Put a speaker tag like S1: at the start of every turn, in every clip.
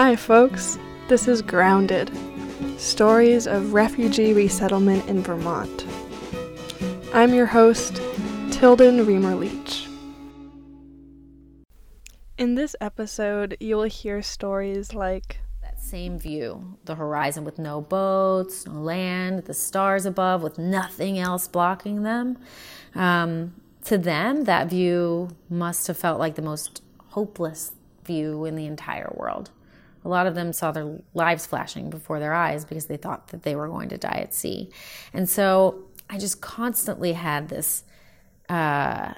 S1: Hi, folks. This is Grounded Stories of Refugee Resettlement in Vermont. I'm your host, Tilden Reamer Leach. In this episode, you will hear stories like
S2: that same view the horizon with no boats, no land, the stars above with nothing else blocking them. Um, to them, that view must have felt like the most hopeless view in the entire world. A lot of them saw their lives flashing before their eyes because they thought that they were going to die at sea. And so I just constantly had this uh,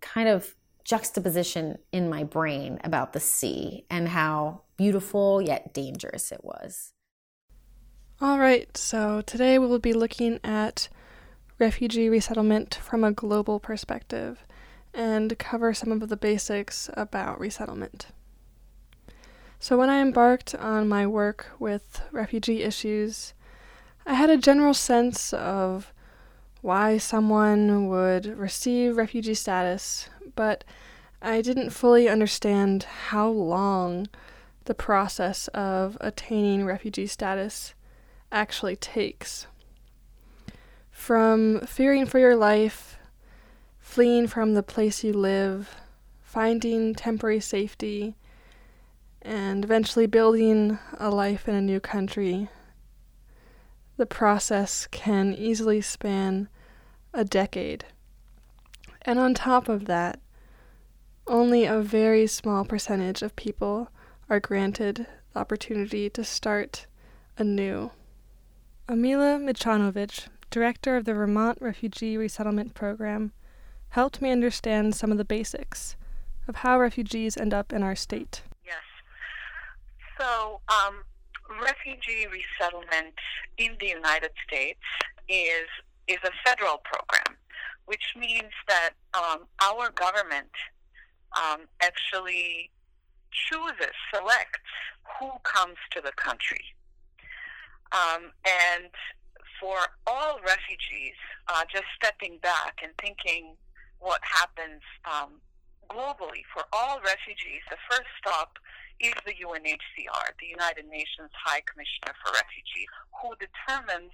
S2: kind of juxtaposition in my brain about the sea and how beautiful yet dangerous it was.
S1: All right, so today we will be looking at refugee resettlement from a global perspective and cover some of the basics about resettlement. So, when I embarked on my work with refugee issues, I had a general sense of why someone would receive refugee status, but I didn't fully understand how long the process of attaining refugee status actually takes. From fearing for your life, fleeing from the place you live, finding temporary safety, and eventually building a life in a new country, the process can easily span a decade. And on top of that, only a very small percentage of people are granted the opportunity to start anew. Amila Merdzanovic, director of the Vermont Refugee Resettlement Program, helped me understand some of the basics of how refugees end up in our state.
S3: So, um, refugee resettlement in the United States is is a federal program, which means that um, our government um, actually chooses, selects who comes to the country. Um, and for all refugees, uh, just stepping back and thinking what happens um, globally, for all refugees, the first stop is the UNHCR, the United Nations High Commissioner for Refugees, who determines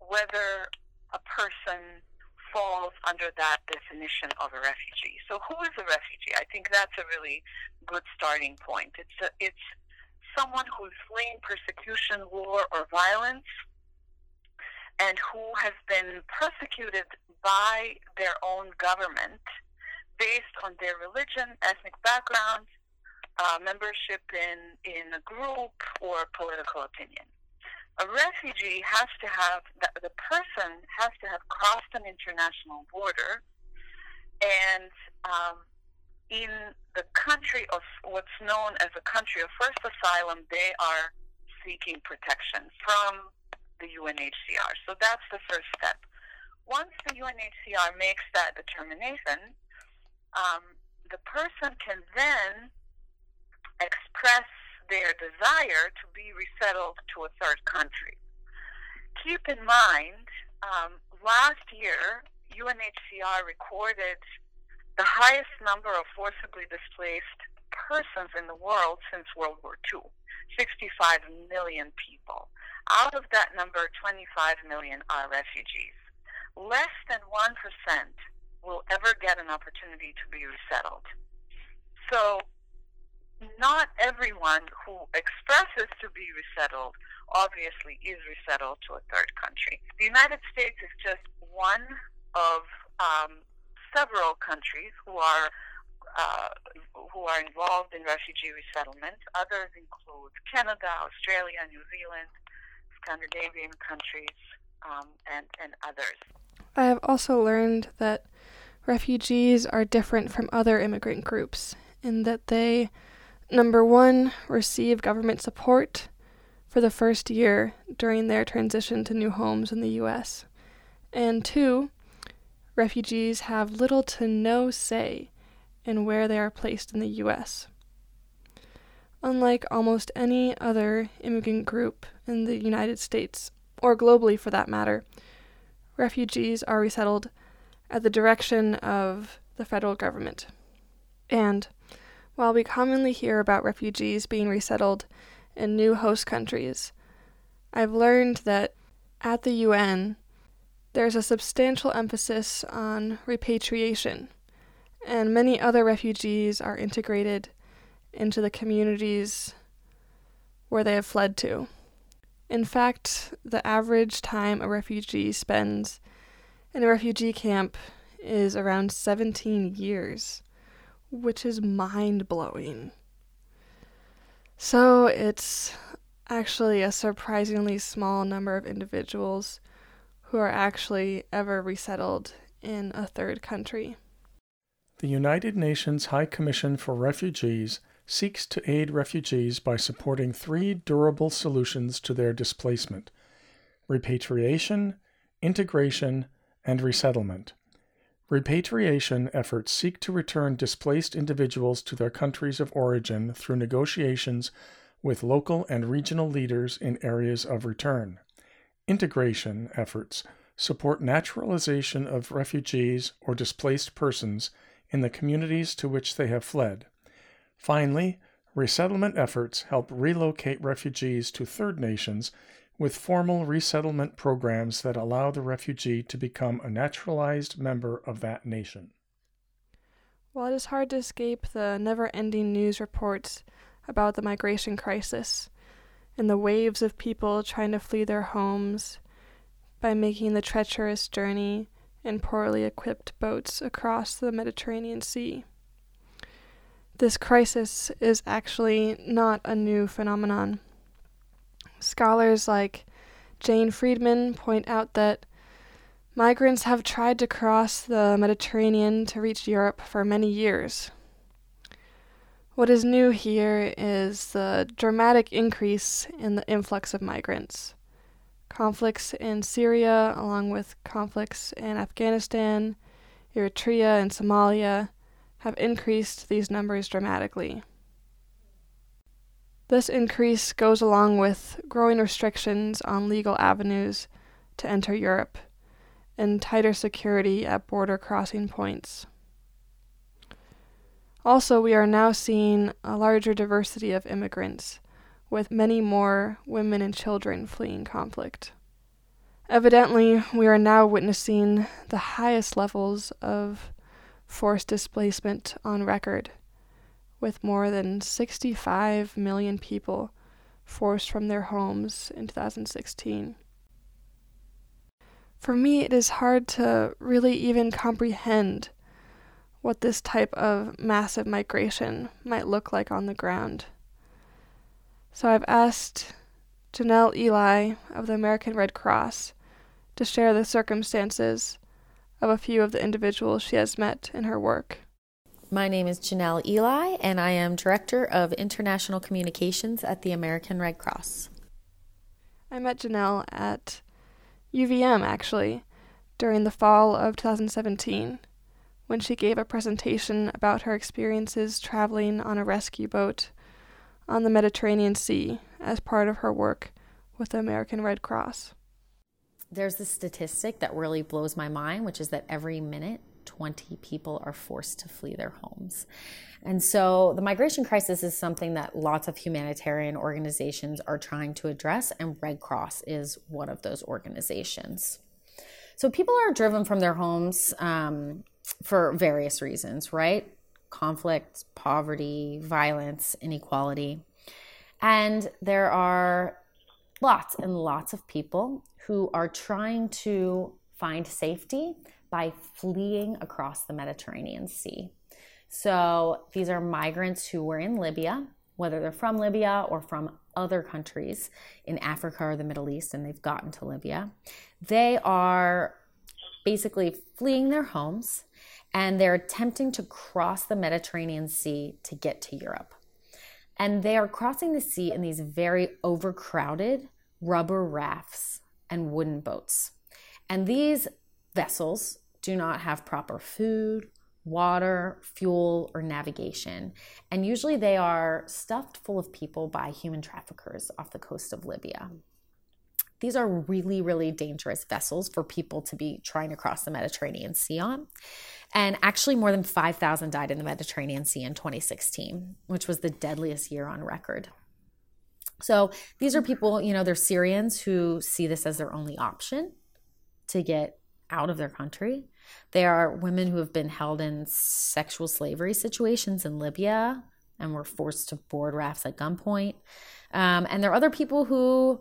S3: whether a person falls under that definition of a refugee. So, who is a refugee? I think that's a really good starting point. It's a, it's someone who's fleeing persecution, war, or violence, and who has been persecuted by their own government based on their religion, ethnic background, uh, membership in, in a group or political opinion. A refugee has to have, the, the person has to have crossed an international border and um, in the country of what's known as a country of first asylum, they are seeking protection from the UNHCR. So that's the first step. Once the UNHCR makes that determination, um, the person can then express their desire to be resettled to a third country. Keep in mind, um, last year, UNHCR recorded the highest number of forcibly displaced persons in the world since World War II 65 million people. Out of that number, 25 million are refugees. Less than 1% will ever get an opportunity to be resettled. So not everyone who expresses to be resettled obviously is resettled to a third country. The United States is just one of um, several countries who are uh, who are involved in refugee resettlement. Others include Canada, Australia, New Zealand, Scandinavian countries, um, and, and others.
S1: I have also learned that refugees are different from other immigrant groups in that they Number one, receive government support for the first year during their transition to new homes in the U.S. And two, refugees have little to no say in where they are placed in the U.S. Unlike almost any other immigrant group in the United States, or globally for that matter, refugees are resettled at the direction of the federal government. And While we commonly hear about refugees being resettled in new host countries, I've learned that at the UN, there's a substantial emphasis on repatriation, and many other refugees are integrated into the communities where they have fled to. In fact, the average time a refugee spends in a refugee camp is around 17 years, which is mind blowing. So it's actually a surprisingly small number of individuals who are actually ever resettled in a third country.
S4: The United Nations High Commission for Refugees seeks to aid refugees by supporting three durable solutions to their displacement repatriation, integration, and resettlement. Repatriation efforts seek to return displaced individuals to their countries of origin through negotiations with local and regional leaders in areas of return. Integration efforts support naturalization of refugees or displaced persons in the communities to which they have fled. Finally, resettlement efforts help relocate refugees to third nations with formal resettlement programs that allow the refugee to become a naturalized member of that nation.
S1: While it is hard to escape the never ending news reports about the migration crisis and the waves of people trying to flee their homes by making the treacherous journey in poorly equipped boats across the Mediterranean Sea. This crisis is actually not a new phenomenon. Scholars like Jane Freedman point out that migrants have tried to cross the Mediterranean to reach Europe for many years. What is new here is the dramatic increase in the influx of migrants. Conflicts in Syria, along with conflicts in Afghanistan, Eritrea, and Somalia, have increased these numbers dramatically. This increase goes along with growing restrictions on legal avenues to enter Europe and tighter security at border crossing points. Also, we are now seeing a larger diversity of immigrants, with many more women and children fleeing conflict. Evidently, we are now witnessing the highest levels of forced displacement on record with more than 65 million people forced from their homes in 2016. For me, it is hard to really even comprehend what this type of massive migration might look like on the ground. So I've asked Jenelle Eli of the American Red Cross to share the circumstances of a few of the individuals she has met in her work.
S2: My name is Jenelle Eli, and I am Director of International Communications at the American Red Cross.
S1: I met Jenelle at UVM actually during the fall of 2017 when she gave a presentation about her experiences traveling on a rescue boat on the Mediterranean Sea as part of her work with the American Red Cross.
S2: There's this statistic that really blows my mind, which is that every minute 20 people are forced to flee their homes. And so the migration crisis is something that lots of humanitarian organizations are trying to address, and Red Cross is one of those organizations. So people are driven from their homes um, for various reasons, right? Conflict, poverty, violence, inequality. And there are lots and lots of people who are trying to find safety by fleeing across the Mediterranean Sea. So these are migrants who were in Libya, whether they're from Libya or from other countries in Africa or the Middle East, and they've gotten to Libya. They are basically fleeing their homes and they're attempting to cross the Mediterranean Sea to get to Europe. And they are crossing the sea in these very overcrowded rubber rafts and wooden boats. And these vessels do not have proper food, water, fuel, or navigation. And usually they are stuffed full of people by human traffickers off the coast of Libya. these are really, really dangerous vessels for people to be trying to cross the Mediterranean Sea on. And actually, more than 5,000 died in the Mediterranean Sea in 2016, which was the deadliest year on record. So these are people, you know, they're Syrians who see this as their only option to get out of their country. They are women who have been held in sexual slavery situations in Libya and were forced to board rafts at gunpoint. Um, and there are other people who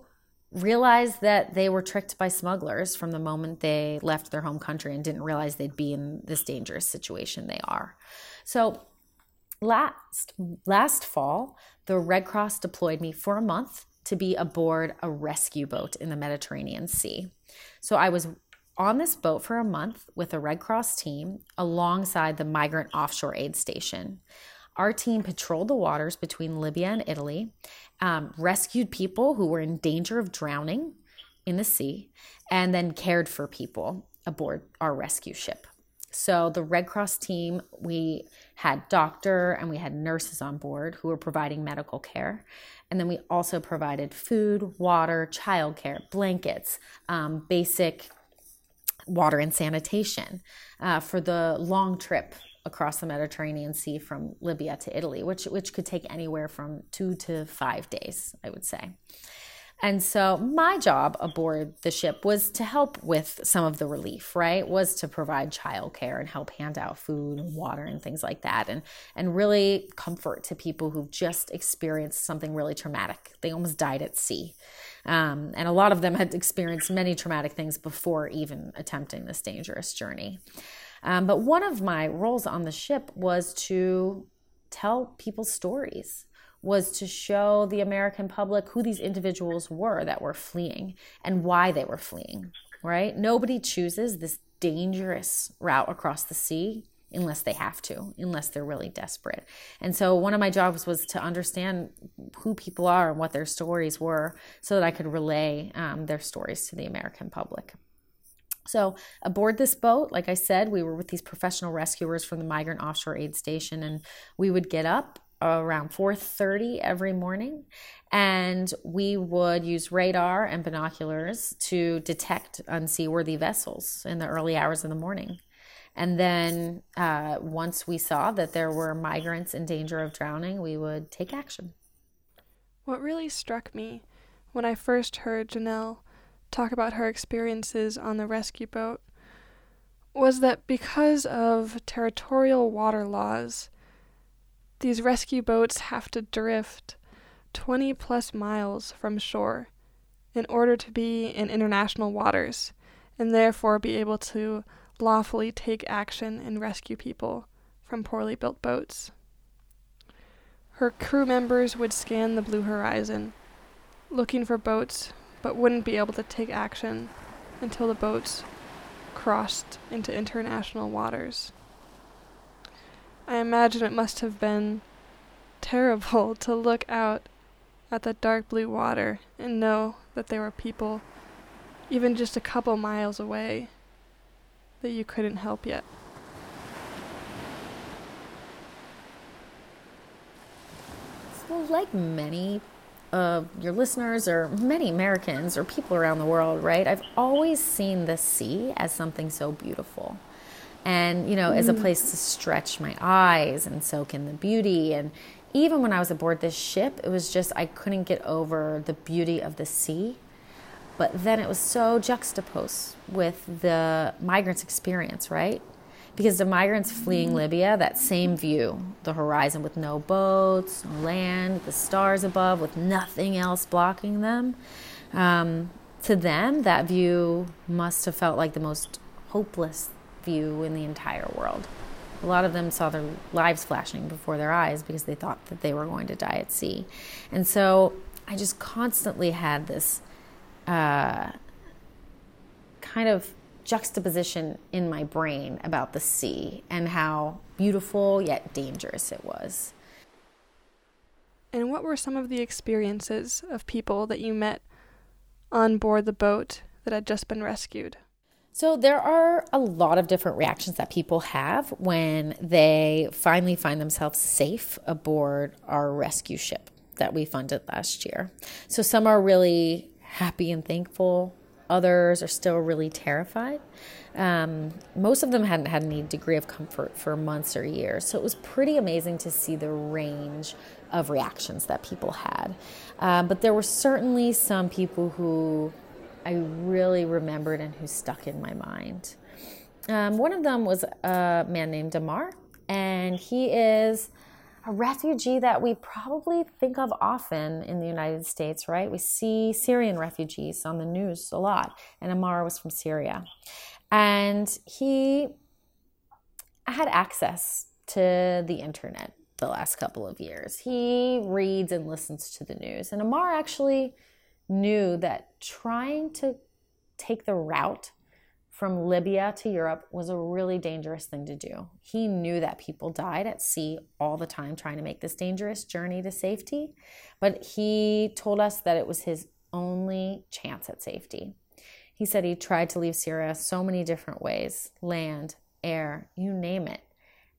S2: realized that they were tricked by smugglers from the moment they left their home country and didn't realize they'd be in this dangerous situation they are. So last last fall, the Red Cross deployed me for a month to be aboard a rescue boat in the Mediterranean Sea. So I was on this boat for a month with a Red Cross team alongside the Migrant Offshore Aid Station. Our team patrolled the waters between Libya and Italy, um, rescued people who were in danger of drowning in the sea, and then cared for people aboard our rescue ship. So the Red Cross team, we had doctor and we had nurses on board who were providing medical care. And then we also provided food, water, childcare, blankets, um, basic water and sanitation uh, for the long trip across the Mediterranean Sea from Libya to Italy, which which could take anywhere from two to five days, I would say. And so my job aboard the ship was to help with some of the relief, right? Was to provide childcare and help hand out food and water and things like that and and really comfort to people who've just experienced something really traumatic. They almost died at sea. Um, and a lot of them had experienced many traumatic things before even attempting this dangerous journey. Um, but one of my roles on the ship was to tell people stories was to show the American public who these individuals were that were fleeing and why they were fleeing, right? Nobody chooses this dangerous route across the sea unless they have to, unless they're really desperate. And so one of my jobs was to understand who people are and what their stories were so that I could relay um, their stories to the American public. So, aboard this boat, like I said, we were with these professional rescuers from the Migrant Offshore Aid Station, and we would get up around 4:30 every morning and we would use radar and binoculars to detect unseaworthy vessels in the early hours of the morning and then uh, once we saw that there were migrants in danger of drowning we would take action.
S1: What really struck me when i first heard jenelle talk about her experiences on the rescue boat was that because of territorial water laws these rescue boats have to drift 20 plus miles from shore in order to be in international waters and therefore be able to lawfully take action and rescue people from poorly built boats. Her crew members would scan the blue horizon, looking for boats, but wouldn't be able to take action until the boats crossed into international waters. I imagine it must have been terrible to look out at the dark blue water and know that there were people, even just a couple miles away, that you couldn't help yet.
S2: Well, like many of your listeners or many Americans or people around the world, right? I've always seen the sea as something so beautiful and you know, mm. as a mm. place to stretch my eyes and soak in the beauty. And even when I was aboard this ship, it was just I couldn't get over the beauty of the sea. But then it was so juxtaposed with the migrants' experience, right? Because the migrants fleeing mm. Libya, that same view, the horizon with no boats, no land, the stars above with nothing else blocking them. Um, to them, that view must have felt like the most hopeless view in the entire world. A lot of them saw their lives flashing before their eyes because they thought that they were going to die at sea. And so I just constantly had this uh, kind of juxtaposition in my brain about the sea and how beautiful yet dangerous it was.
S1: And what were some of the experiences of people that you met on board the boat that had just been rescued?
S2: So, there are a lot of different reactions that people have when they finally find themselves safe aboard our rescue ship that we funded last year. So, some are really happy and thankful. Others are still really terrified. Um, most of them hadn't had any degree of comfort for months or years. So it was pretty amazing to see the range of reactions that people had. Uh, but there were certainly some people who I really remembered and who stuck in my mind. Um, one of them was a man named Amar, and he is a refugee that we probably think of often in the United States, right? We see Syrian refugees on the news a lot, and Amar was from Syria. And he had access to the internet the last couple of years. He reads and listens to the news. And Amar actually knew that trying to take the route from Libya to Europe was a really dangerous thing to do. He knew that people died at sea all the time trying to make this dangerous journey to safety, but he told us that it was his only chance at safety. He said he tried to leave Syria so many different ways land, air, you name it.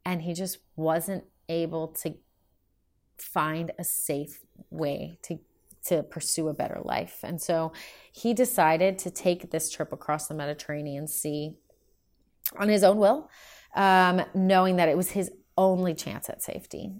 S2: And he just wasn't able to find a safe way to to pursue a better life. And so he decided to take this trip across the Mediterranean Sea on his own will, um, knowing that it was his only chance at safety.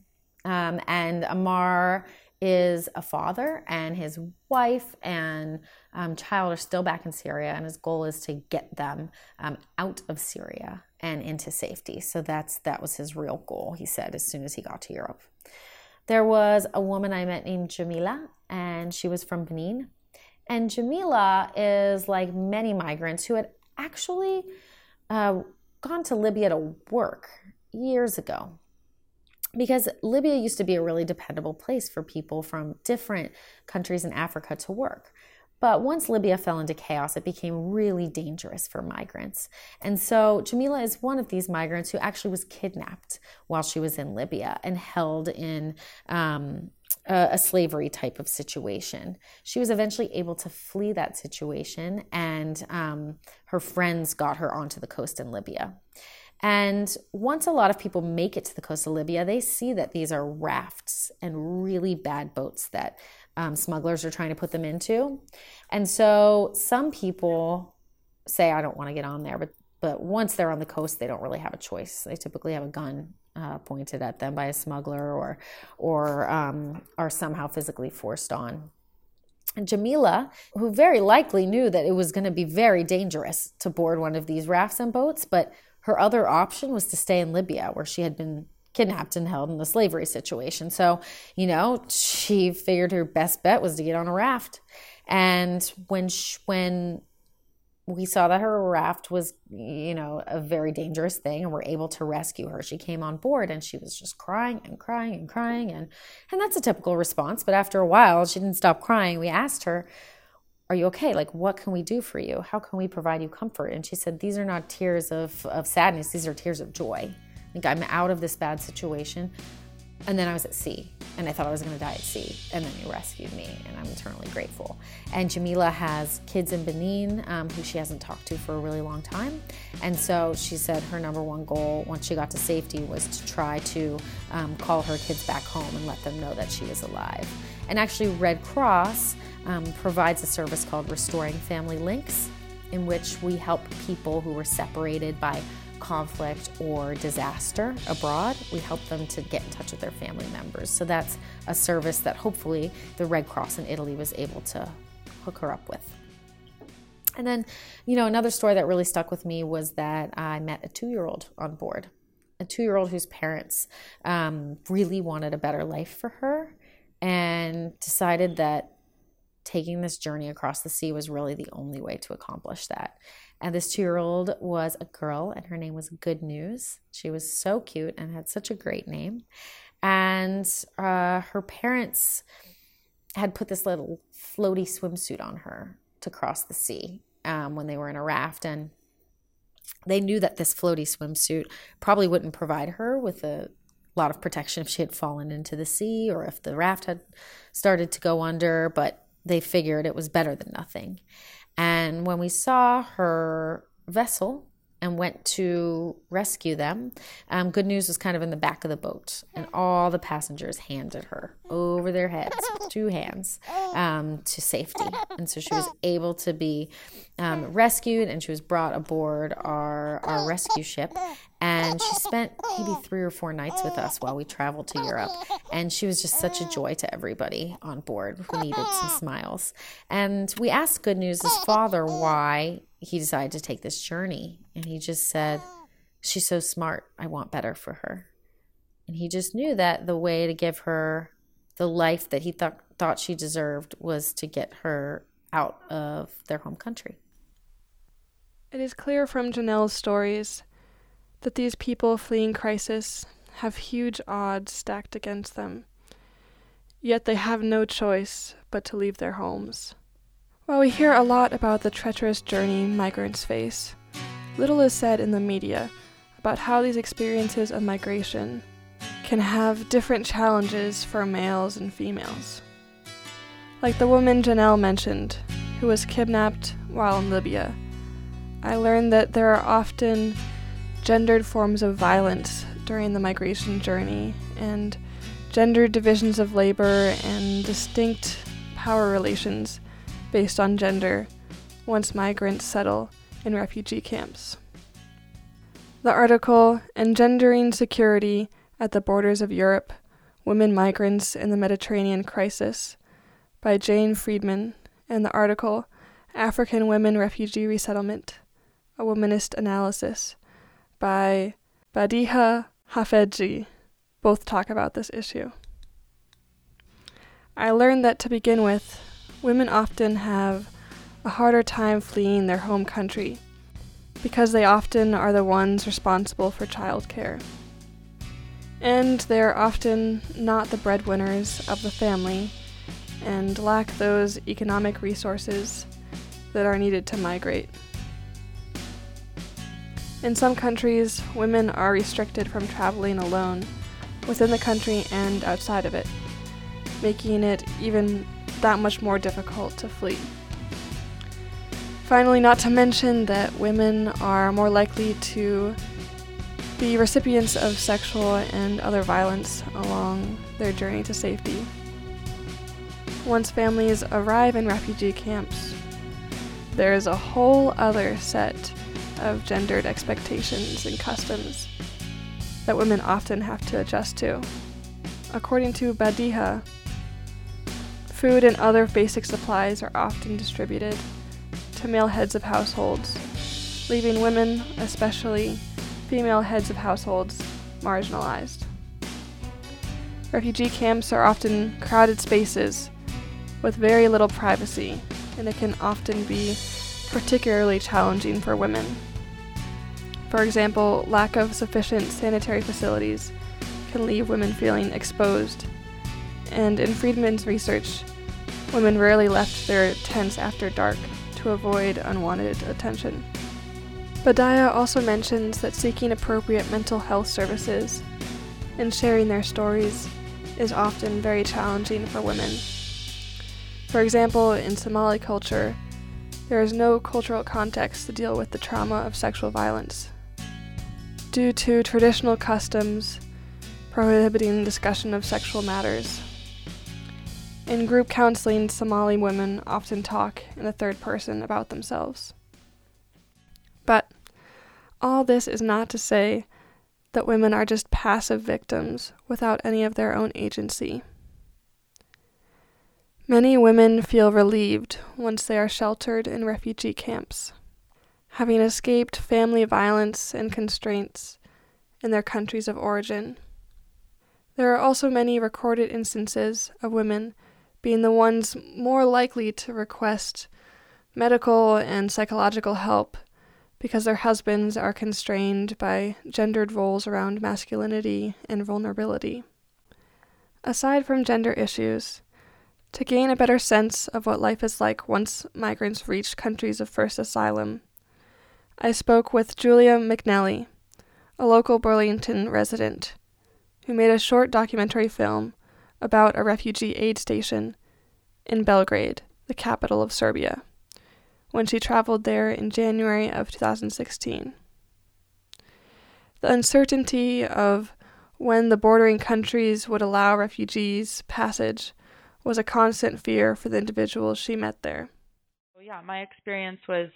S2: Um, and Amar is a father, and his wife and um, child are still back in Syria, and his goal is to get them um, out of Syria and into safety. So that's that was his real goal. He said as soon as he got to Europe. There was a woman I met named Jamila, and she was from Benin. And Jamila is like many migrants who had actually uh, gone to Libya to work years ago. Because Libya used to be a really dependable place for people from different countries in Africa to work. But once Libya fell into chaos, it became really dangerous for migrants. And so Jamila is one of these migrants who actually was kidnapped while she was in Libya and held in um, a, slavery type of situation. She was eventually able to flee that situation, and um, her friends got her onto the coast in Libya. And once a lot of people make it to the coast of Libya, they see that these are rafts and really bad boats that um, smugglers are trying to put them into. And so some people say, I don't want to get on there, but but once they're on the coast, they don't really have a choice. They typically have a gun uh, pointed at them by a smuggler or or um, are somehow physically forced on. And Jamila, who very likely knew that it was going to be very dangerous to board one of these rafts and boats, but her other option was to stay in Libya, where she had been kidnapped and held in a slavery situation. So, you know, she figured her best bet was to get on a raft. And when she, when we saw that her raft was, you know, a very dangerous thing and we're able to rescue her. She came on board and she was just crying and crying and crying and and that's a typical response, but after a while she didn't stop crying. We asked her, "Are you okay? Like what can we do for you? How can we provide you comfort?" And she said, "These are not tears of of sadness, these are tears of joy." Like I'm out of this bad situation. And then I was at sea and I thought I was going to die at sea. And then you rescued me and I'm eternally grateful. And Jamila has kids in Benin um, who she hasn't talked to for a really long time. And so she said her number one goal once she got to safety was to try to um, call her kids back home and let them know that she is alive. And actually, Red Cross um, provides a service called Restoring Family Links, in which we help people who were separated by conflict or disaster abroad, we help them to get in touch with their family members. So that's a service that hopefully the Red Cross in Italy was able to hook her up with. And then, you know, another story that really stuck with me was that I met a two year old on board, a two year old whose parents um, really wanted a better life for her and decided that taking this journey across the sea was really the only way to accomplish that. And this two year old was a girl, and her name was Good News. She was so cute and had such a great name. And uh, her parents had put this little floaty swimsuit on her to cross the sea um, when they were in a raft. And they knew that this floaty swimsuit probably wouldn't provide her with a lot of protection if she had fallen into the sea or if the raft had started to go under, but they figured it was better than nothing. And when we saw her vessel and went to rescue them. Um, good news was kind of in the back of the boat, and all the passengers handed her over their heads two hands um, to safety. And so she was able to be um, rescued and she was brought aboard our, our rescue ship. And she spent maybe three or four nights with us while we traveled to Europe. And she was just such a joy to everybody on board who needed some smiles. And we asked Good News' father why he decided to take this journey. And he just said, She's so smart. I want better for her. And he just knew that the way to give her the life that he thought thought she deserved was to get her out of their home country.
S1: It is clear from Jenelle's stories that these people fleeing crisis have huge odds stacked against them, yet they have no choice but to leave their homes. While we hear a lot about the treacherous journey migrants face, little is said in the media about how these experiences of migration can have different challenges for males and females. Like the woman Jenelle mentioned, who was kidnapped while in Libya. I learned that there are often gendered forms of violence during the migration journey and gendered divisions of labor and distinct power relations based on gender once migrants settle in refugee camps. The article Engendering Security at the Borders of Europe Women Migrants in the Mediterranean Crisis by Jane Freedman and the article African Women Refugee Resettlement A Womanist Analysis by Badiha Hafeji both talk about this issue. I learned that to begin with, women often have a harder time fleeing their home country because they often are the ones responsible for childcare. And they're often not the breadwinners of the family and lack those economic resources that are needed to migrate. In some countries, women are restricted from traveling alone within the country and outside of it, making it even that much more difficult to flee. Finally, not to mention that women are more likely to be recipients of sexual and other violence along their journey to safety. Once families arrive in refugee camps, there is a whole other set of gendered expectations and customs that women often have to adjust to. According to Badiha, Food and other basic supplies are often distributed to male heads of households, leaving women, especially female heads of households, marginalized. Refugee camps are often crowded spaces with very little privacy, and it can often be particularly challenging for women. For example, lack of sufficient sanitary facilities can leave women feeling exposed. And in Freedman's research, Women rarely left their tents after dark to avoid unwanted attention. Badiha also mentions that seeking appropriate mental health services and sharing their stories is often very challenging for women. For example, in Somali culture, there is no cultural context to deal with the trauma of sexual violence. Due to traditional customs prohibiting discussion of sexual matters, in group counseling, Somali women often talk in the third person about themselves. But all this is not to say that women are just passive victims without any of their own agency. Many women feel relieved once they are sheltered in refugee camps, having escaped family violence and constraints in their countries of origin. There are also many recorded instances of women being the ones more likely to request medical and psychological help because their husbands are constrained by gendered roles around masculinity and vulnerability. Aside from gender issues, to gain a better sense of what life is like once migrants reach countries of first asylum, I spoke with Julia McNelly, a local Burlington resident, who made a short documentary film about a refugee aid station in Belgrade, the capital of Serbia, when she traveled there in January of 2016. The uncertainty of when the bordering countries would allow refugees passage was a constant fear for the individuals she met there.
S5: Yeah, my experience was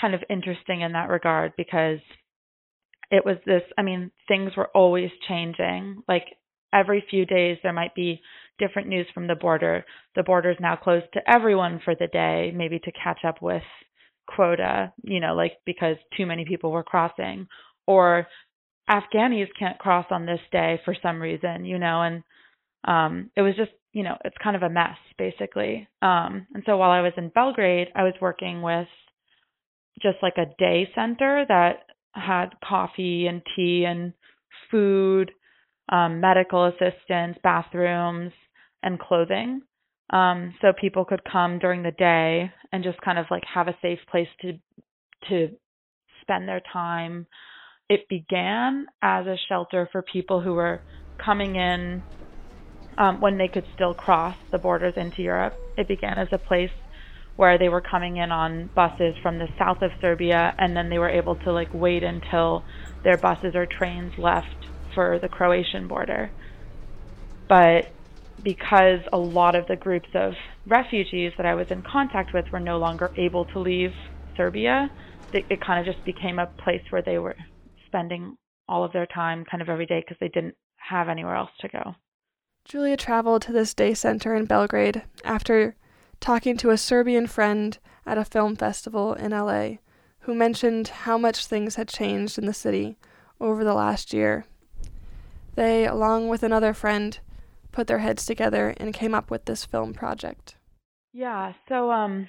S5: kind of interesting in that regard because it was this I mean, things were always changing. Like every few days there might be different news from the border. The border is now closed to everyone for the day, maybe to catch up with quota, you know, like because too many people were crossing. Or Afghanis can't cross on this day for some reason, you know, and um it was just, you know, it's kind of a mess basically. Um and so while I was in Belgrade, I was working with just like a day center that had coffee and tea and food, um, medical assistance, bathrooms, and clothing. Um, so people could come during the day and just kind of like have a safe place to to spend their time. It began as a shelter for people who were coming in um, when they could still cross the borders into Europe. It began as a place where they were coming in on buses from the south of Serbia and then they were able to like wait until their buses or trains left for the Croatian border. But because a lot of the groups of refugees that I was in contact with were no longer able to leave Serbia, it, it kind of just became a place where they were spending all of their time kind of every day because they didn't have anywhere else to go.
S1: Julia traveled to this day center in Belgrade after talking to a Serbian friend at a film festival in LA who mentioned how much things had changed in the city over the last year. They, along with another friend, put their heads together and came up with this film project.
S5: Yeah, so um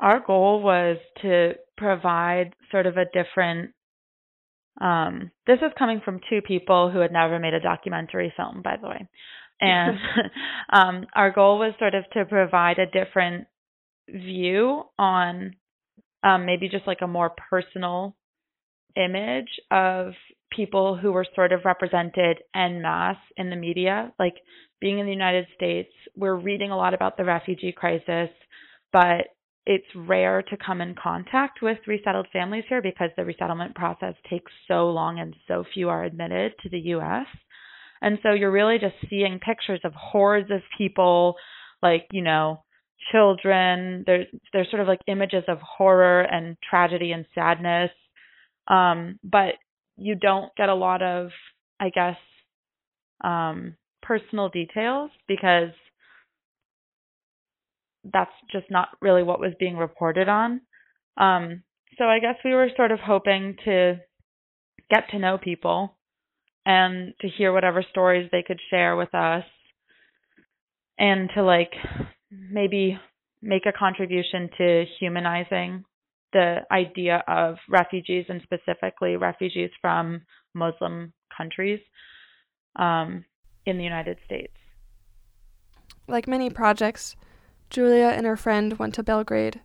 S5: our goal was to provide sort of a different um this is coming from two people who had never made a documentary film by the way and um, our goal was sort of to provide a different view on um, maybe just like a more personal image of people who were sort of represented en masse in the media. Like being in the United States, we're reading a lot about the refugee crisis, but it's rare to come in contact with resettled families here because the resettlement process takes so long and so few are admitted to the US. And so you're really just seeing pictures of hordes of people, like, you know, children. There's there's sort of like images of horror and tragedy and sadness. Um, but you don't get a lot of, I guess, um, personal details because that's just not really what was being reported on. Um, so I guess we were sort of hoping to get to know people and to hear whatever stories they could share with us and to like maybe make a contribution to humanizing the idea of refugees and specifically refugees from Muslim countries um, in the United States.
S1: Like many projects, Julia and her friend went to Belgrade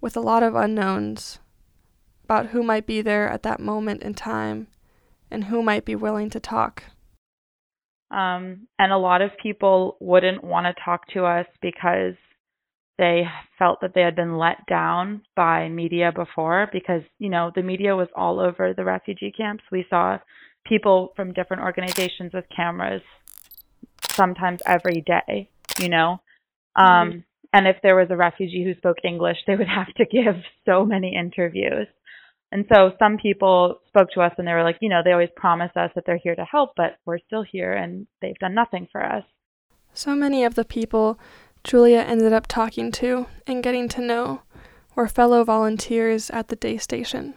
S1: with a lot of unknowns about who might be there at that moment in time and who might be willing to talk.
S5: Um, and a lot of people wouldn't want to talk to us because they felt that they had been let down by media before because, you know, the media was all over the refugee camps. We saw people from different organizations with cameras sometimes every day, you know. Um, mm-hmm. And if there was a refugee who spoke English, they would have to give so many interviews. And so some people spoke to us and they were like, you know, they always promise us that they're here to help, but we're still here and they've done nothing for us.
S1: So many of the people Julia ended up talking to and getting to know were fellow volunteers at the day station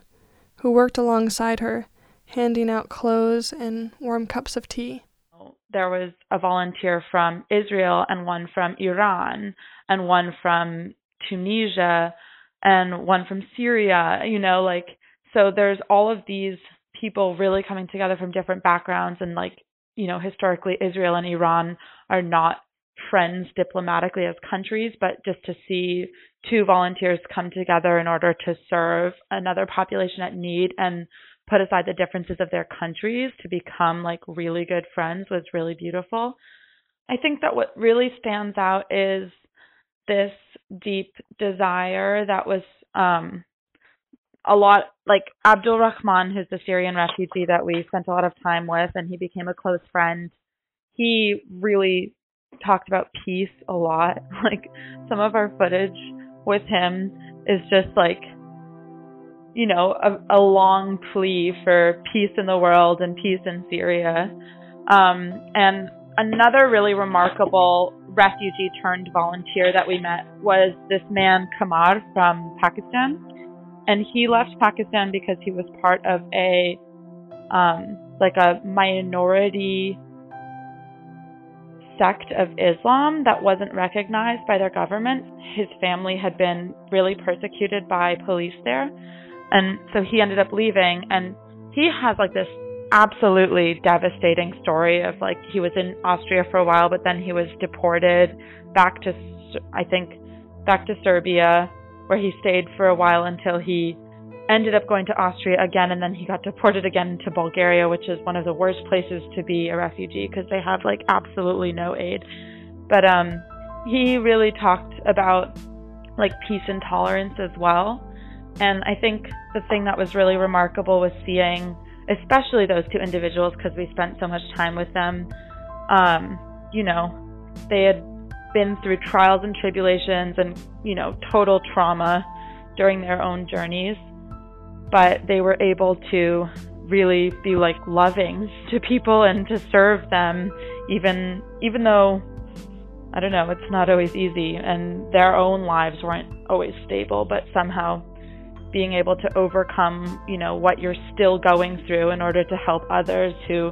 S1: who worked alongside her, handing out clothes and warm cups of tea.
S5: There was a volunteer from Israel and one from Iran and one from Tunisia and one from Syria, you know, like so there's all of these people really coming together from different backgrounds and like you know historically Israel and Iran are not friends diplomatically as countries but just to see two volunteers come together in order to serve another population at need and put aside the differences of their countries to become like really good friends was really beautiful. I think that what really stands out is this deep desire that was um a lot like Abdul Rahman, who's the Syrian refugee that we spent a lot of time with, and he became a close friend. He really talked about peace a lot. Like some of our footage with him is just like, you know, a, a long plea for peace in the world and peace in Syria. Um, and another really remarkable refugee turned volunteer that we met was this man Kamar from Pakistan, and he left Pakistan because he was part of a um, like a minority sect of Islam that wasn't recognized by their government. His family had been really persecuted by police there, and so he ended up leaving. And he has like this absolutely devastating story of like he was in Austria for a while, but then he was deported back to, I think, back to Serbia, where he stayed for a while until he ended up going to Austria again, and then he got deported again to Bulgaria, which is one of the worst places to be a refugee because they have like absolutely no aid. But um, he really talked about like peace and tolerance as well. And I think the thing that was really remarkable was seeing especially those two individuals because we spent so much time with them. Um, you know, they had been through trials and tribulations and, you know, total trauma during their own journeys, but they were able to really be like loving to people and to serve them even even though I don't know, it's not always easy and their own lives weren't always stable, but somehow being able to overcome, you know, what you're still going through in order to help others who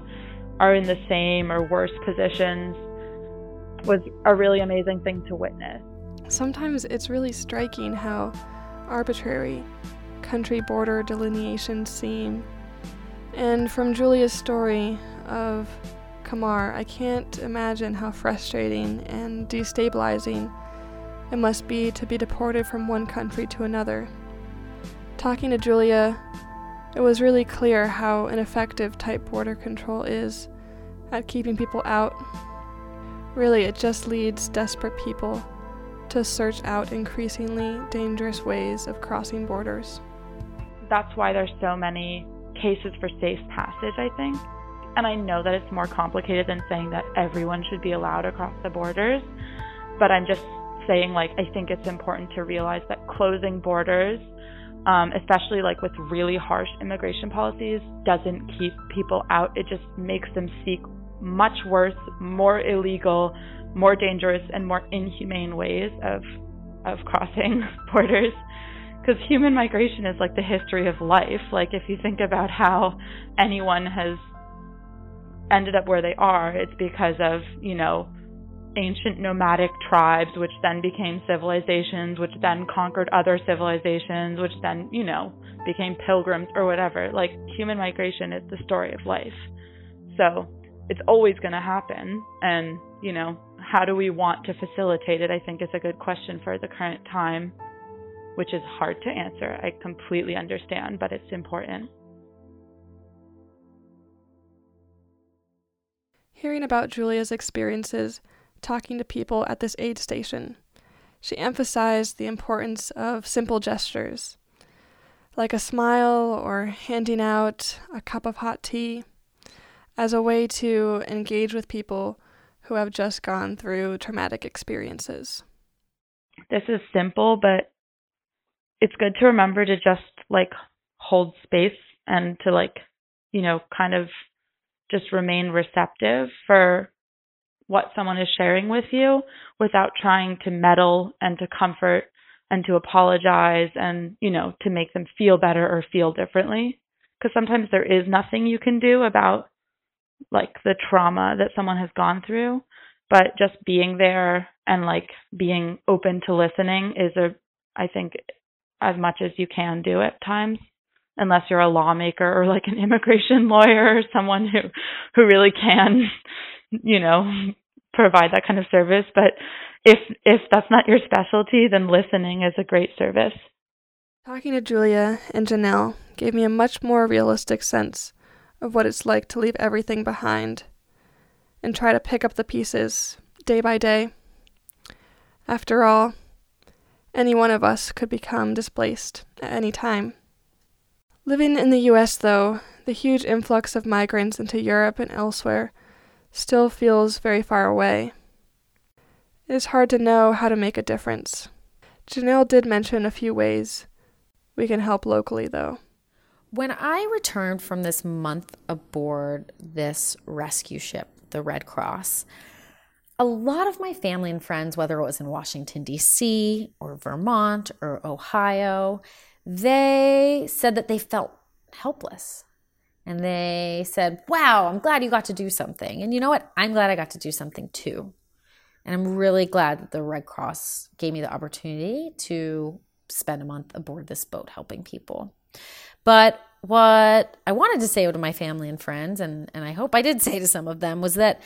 S5: are in the same or worse positions was a really amazing thing to witness.
S1: Sometimes it's really striking how arbitrary country border delineations seem. And from Julia's story of Kamar, I can't imagine how frustrating and destabilizing it must be to be deported from one country to another. Talking to Julia, it was really clear how ineffective tight border control is at keeping people out. Really, it just leads desperate people to search out increasingly dangerous ways of crossing borders.
S5: That's why there's so many cases for safe passage, I think. And I know that it's more complicated than saying that everyone should be allowed across the borders, but I'm just saying, like, I think it's important to realize that closing borders um, especially like with really harsh immigration policies, doesn't keep people out. It just makes them seek much worse, more illegal, more dangerous, and more inhumane ways of of crossing borders. Because human migration is like the history of life. Like if you think about how anyone has ended up where they are, it's because of you know ancient nomadic tribes, which then became civilizations, which then conquered other civilizations, which then, you know, became pilgrims or whatever. Like human migration is the story of life. So it's always going to happen. And, you know, how do we want to facilitate it? I think is a good question for the current time, which is hard to answer. I completely understand, but it's important.
S1: Hearing about Julia's experiences talking to people at this aid station. She emphasized the importance of simple gestures, like a smile or handing out a cup of hot tea, as a way to engage with people who have just gone through traumatic experiences.
S5: This is simple, but it's good to remember to just like hold space and to like, you know, kind of just remain receptive for what someone is sharing with you without trying to meddle and to comfort and to apologize and, you know, to make them feel better or feel differently. Because sometimes there is nothing you can do about like the trauma that someone has gone through, but just being there and like being open to listening is a, I think, as much as you can do at times unless you're a lawmaker or like an immigration lawyer or someone who who really can you know provide that kind of service. But if if that's not your specialty, then listening is a great service.
S1: Talking to Julia and Jenelle gave me a much more realistic sense of what it's like to leave everything behind and try to pick up the pieces day by day. After all, any one of us could become displaced at any time. Living in the US, though, the huge influx of migrants into Europe and elsewhere still feels very far away. It is hard to know how to make a difference. Jenelle did mention a few ways we can help locally, though.
S2: When I returned from this month aboard this rescue ship, the Red Cross, a lot of my family and friends, whether it was in Washington, D.C., or Vermont, or Ohio, they said that they felt helpless. And they said, Wow, I'm glad you got to do something. And you know what? I'm glad I got to do something too. And I'm really glad that the Red Cross gave me the opportunity to spend a month aboard this boat helping people. But what I wanted to say to my family and friends, and, and I hope I did say to some of them, was that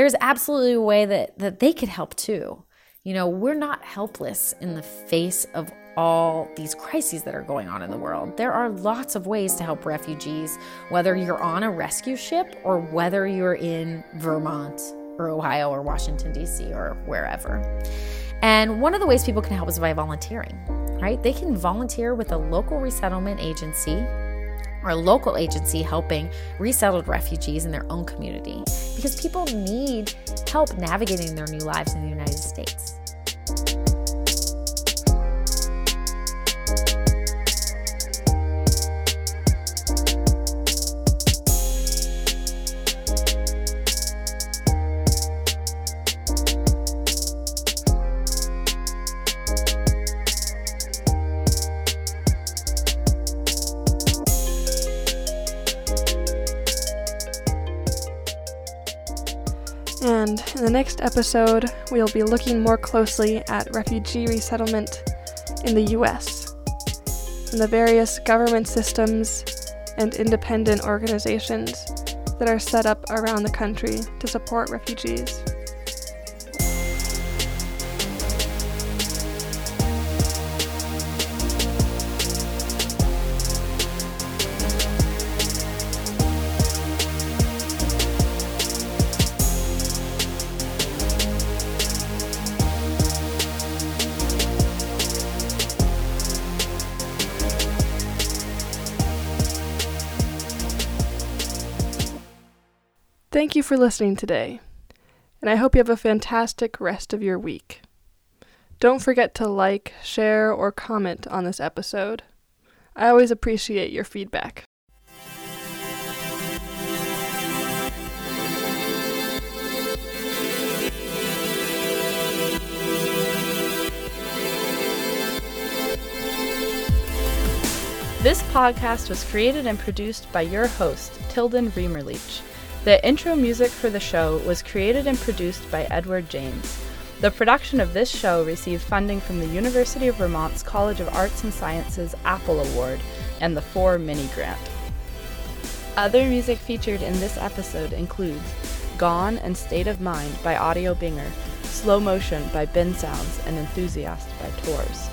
S2: there's absolutely a way that, that they could help too. You know, we're not helpless in the face of all these crises that are going on in the world. There are lots of ways to help refugees, whether you're on a rescue ship or whether you're in Vermont or Ohio or Washington, D.C., or wherever. And one of the ways people can help is by volunteering, right? They can volunteer with a local resettlement agency or a local agency helping resettled refugees in their own community because people need help navigating their new lives in the United States.
S1: And in the next episode, we'll be looking more closely at refugee resettlement in the US and the various government systems and independent organizations that are set up around the country to support refugees. For listening today, and I hope you have a fantastic rest of your week. Don't forget to like, share, or comment on this episode. I always appreciate your feedback.
S6: This podcast was created and produced by your host, Tilden Reamerleach. The intro music for the show was created and produced by Edward James. The production of this show received funding from the University of Vermont's College of Arts and Sciences Apple Award and the Four Mini Grant. Other music featured in this episode includes Gone and State of Mind by Audio Binger, Slow Motion by Bensound, and Enthusiast by Tours.